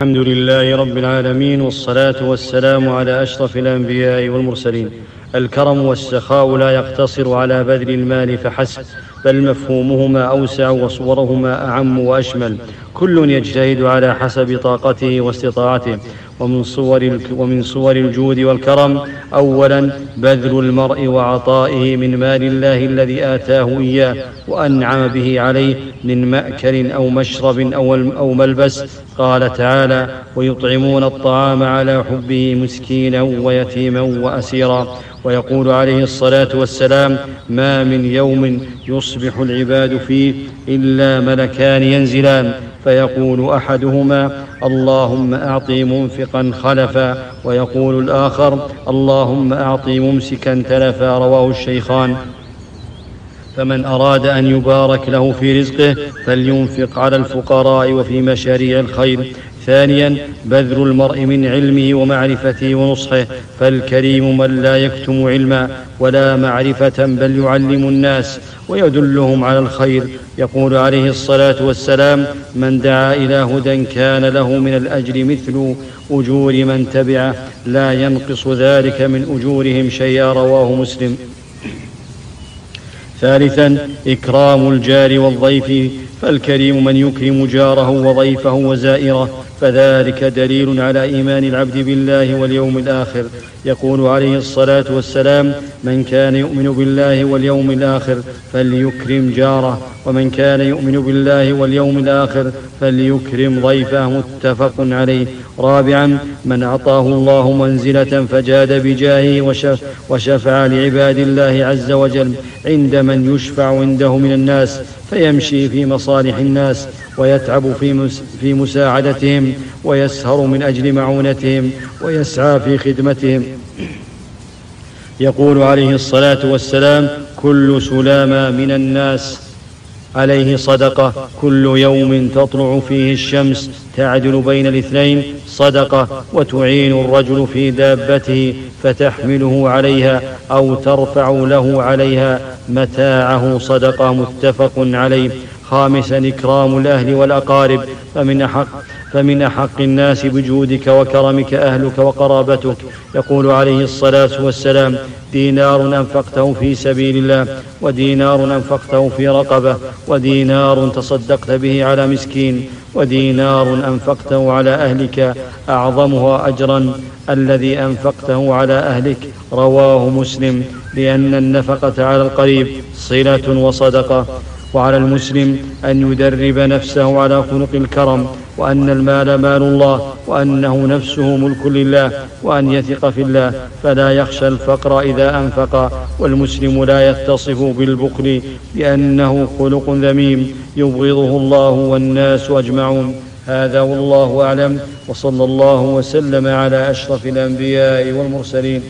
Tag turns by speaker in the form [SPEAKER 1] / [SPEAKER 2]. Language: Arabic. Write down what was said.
[SPEAKER 1] الحمد لله رب العالمين والصلاة والسلام على أشرف الأنبياء والمرسلين. الكرم والسخاء لا يقتصر على بذل المال فحسب. بل مفهومهما أوسع وصورهما أعم وأشمل. كل يجتهد على حسب طاقته واستطاعته. ومن صور ومن صور الجود والكرم اولا بذل المرء وعطائه من مال الله الذي آتاه إياه وأنعم به عليه من مأكل أو مشرب أو أو ملبس. قال تعالى ويطعمون الطعام على حبه مسكينا ويتيما واسيرا. ويقول عليه الصلاة والسلام ما من يوم يصبح العباد فيه إلا ملكان ينزلان. فيقول أحدهما اللهم أعط منفقا خلفا. ويقول الآخر اللهم أعط ممسكا تلفا رواه الشيخان. فمن أراد أن يبارك له في رزقه فلينفق على الفقراء وفي مشاريع الخير. ثانيا بذل المرء من علمه ومعرفته ونصحه فالكريم من لا يكتم علما ولا معرفة بل يعلم الناس ويدلهم على الخير. يقول عليه الصلاة والسلام من دعا إلى هدى كان له من الأجر مثل أجور من تبعه لا ينقص ذلك من أجورهم شيئا رواه مسلم. ثالثا إكرام الجار والضيف فالكريم من يكرم جاره وضيفه وزائره فذلك دليل على إيمان العبد بالله واليوم الآخر. يقول عليه الصلاة والسلام من كان يؤمن بالله واليوم الآخر فليكرم جاره ومن كان يؤمن بالله واليوم الآخر فليكرم ضيفه. متفق عليه. رابعا من أعطاه الله منزلة فجاد بجاهه وشفع لعباد الله عز وجل عند من يشفع عنده من الناس فيمشي في مصالح الناس ويتعب في في مساعدتهم ويسهر من أجل معونتهم ويسعى في خدمتهم. يقول عليه الصلاة والسلام كل سلامة من الناس. عليه صدقة كل يوم تطلع فيه الشمس تعدل بين الاثنين. صدقة وتعين الرجل في دابته فتحمله عليها أو ترفع له عليها. متاعه صدقة متفق عليه. خامسا إكرام الأهل والأقارب. فمن أحق فمن أحق الناس بجودك وكرمك أهلك وقرابتك. يقول عليه الصلاة والسلام دينار أنفقته في سبيل الله ودينار أنفقته في رقبة ودينار تصدقت به على مسكين ودينار أنفقته على أهلك. أعظمها أجرا الذي أنفقته على أهلك. رواه مسلم لأن النفقة على القريب صلة وصدقة. وعلى المسلم أن يدرب نفسه على خلق الكرم وأن المال مال الله وأنه نفسه ملك لله وأن يثق في الله فلا يخشى الفقر إذا أنفق. والمسلم لا يتصف بالبخل لأنه خلق ذميم يبغضه الله والناس أجمعون. هذا والله أعلم وصلى الله وسلم على أشرف الأنبياء والمرسلين.